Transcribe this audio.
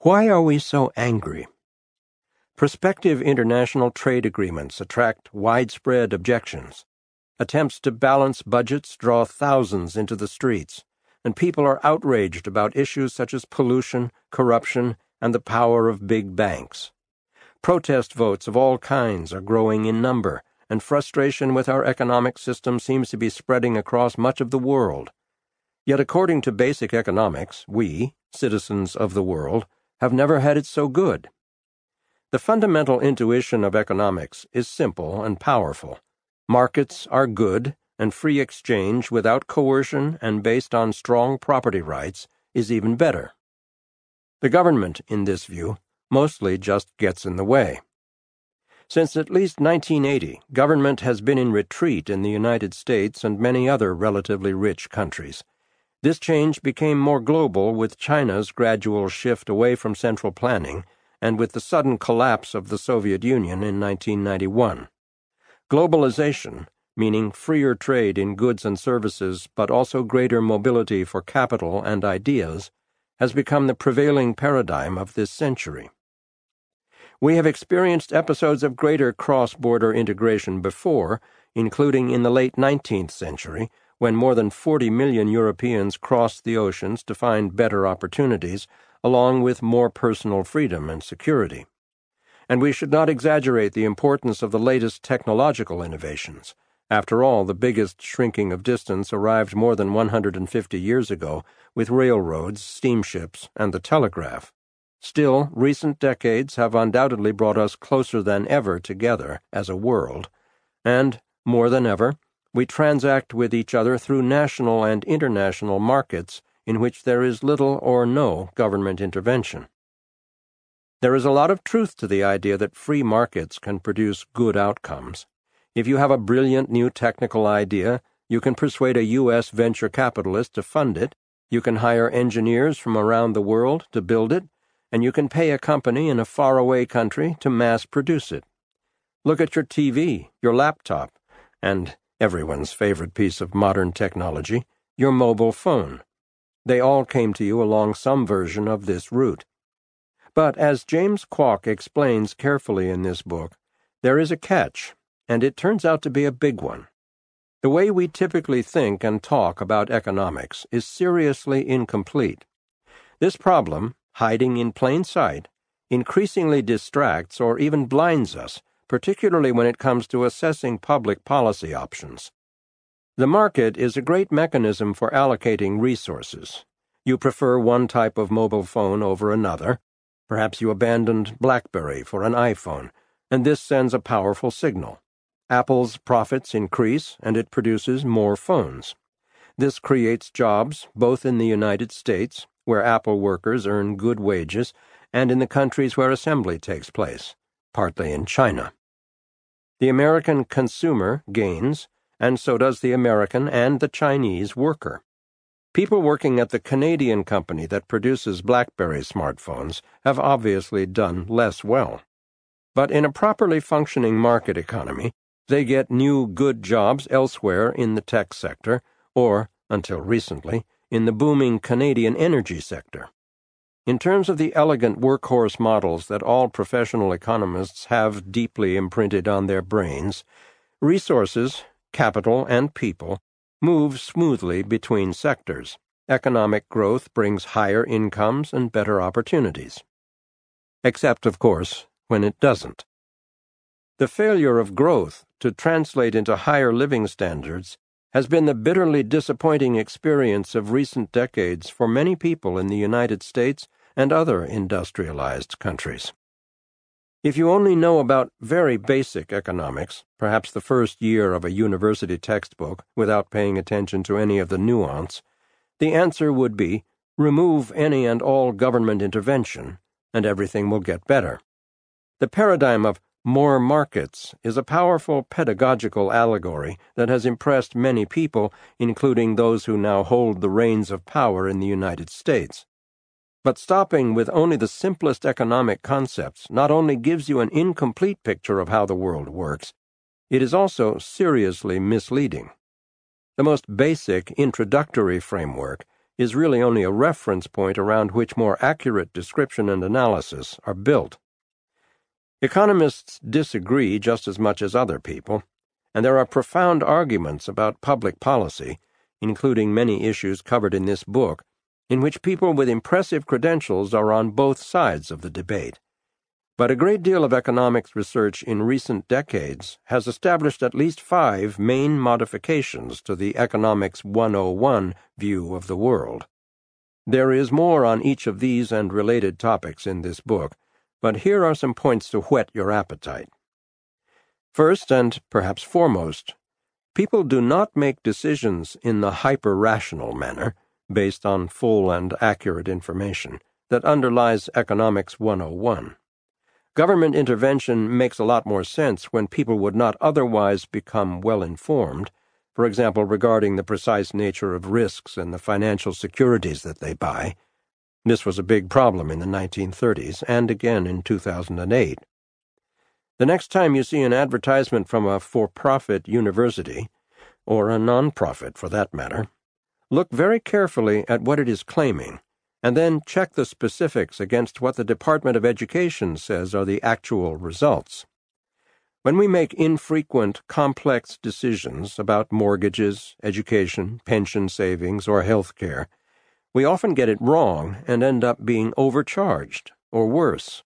Why are we so angry? Prospective international trade agreements attract widespread objections. Attempts to balance budgets draw thousands into the streets, and people are outraged about issues such as pollution, corruption, and the power of big banks. Protest votes of all kinds are growing in number, and frustration with our economic system seems to be spreading across much of the world. Yet, according to basic economics, we, citizens of the world, have never had it so good. The fundamental intuition of economics is simple and powerful. Markets are good, and free exchange without coercion and based on strong property rights is even better. The government, in this view, mostly just gets in the way. Since at least 1980, government has been in retreat in the United States and many other relatively rich countries. This change became more global with China's gradual shift away from central planning and with the sudden collapse of the Soviet Union in 1991. Globalization, meaning freer trade in goods and services but also greater mobility for capital and ideas, has become the prevailing paradigm of this century. We have experienced episodes of greater cross border integration before, including in the late 19th century, when more than 40 million Europeans crossed the oceans to find better opportunities along with more personal freedom and security. And we should not exaggerate the importance of the latest technological innovations. After all, the biggest shrinking of distance arrived more than 150 years ago with railroads, steamships, and the telegraph. Still, recent decades have undoubtedly brought us closer than ever together as a world, and, more than ever, we transact with each other through national and international markets in which there is little or no government intervention. There is a lot of truth to the idea that free markets can produce good outcomes. If you have a brilliant new technical idea, you can persuade a U.S. venture capitalist to fund it, you can hire engineers from around the world to build it, and you can pay a company in a faraway country to mass produce it. Look at your TV, your laptop, and everyone's favorite piece of modern technology, your mobile phone. They all came to you along some version of this route. But as James Kwak explains carefully in this book, there is a catch, and it turns out to be a big one. The way we typically think and talk about economics is seriously incomplete. This problem, hiding in plain sight, increasingly distracts or even blinds us, particularly when it comes to assessing public policy options. The market is a great mechanism for allocating resources. You prefer one type of mobile phone over another. Perhaps you abandoned BlackBerry for an iPhone, and this sends a powerful signal. Apple's profits increase, and it produces more phones. This creates jobs both in the United States, where Apple workers earn good wages, and in the countries where assembly takes place, partly in China. The American consumer gains and so does the American and the Chinese worker. People working at the Canadian company that produces BlackBerry smartphones have obviously done less well. But in a properly functioning market economy, they get new good jobs elsewhere in the tech sector, or, until recently, in the booming Canadian energy sector. In terms of the elegant workhorse models that all professional economists have deeply imprinted on their brains, resources, capital, and people move smoothly between sectors. Economic growth brings higher incomes and better opportunities. Except, of course, when it doesn't. The failure of growth to translate into higher living standards has been the bitterly disappointing experience of recent decades for many people in the United States and other industrialized countries. If you only know about very basic economics, perhaps the first year of a university textbook, without paying attention to any of the nuance, the answer would be remove any and all government intervention, and everything will get better. The paradigm of more markets is a powerful pedagogical allegory that has impressed many people, including those who now hold the reins of power in the United States. But stopping with only the simplest economic concepts not only gives you an incomplete picture of how the world works, it is also seriously misleading. The most basic introductory framework is really only a reference point around which more accurate description and analysis are built. Economists disagree just as much as other people, and there are profound arguments about public policy, including many issues covered in this book, in which people with impressive credentials are on both sides of the debate. But a great deal of economics research in recent decades has established at least five main modifications to the Economics 101 view of the world. There is more on each of these and related topics in this book, but here are some points to whet your appetite. First, and perhaps foremost, people do not make decisions in the hyper rational manner, based on full and accurate information, that underlies Economics 101. Government intervention makes a lot more sense when people would not otherwise become well informed, for example, regarding the precise nature of risks and the financial securities that they buy this was a big problem in the 1930s and again in 2008. The next time you see an advertisement from a for profit university, or a non profit for that matter, look very carefully at what it is claiming, and then check the specifics against what the Department of Education says are the actual results. When we make infrequent, complex decisions about mortgages, education, pension savings, or health care, we often get it wrong and end up being overcharged, or worse,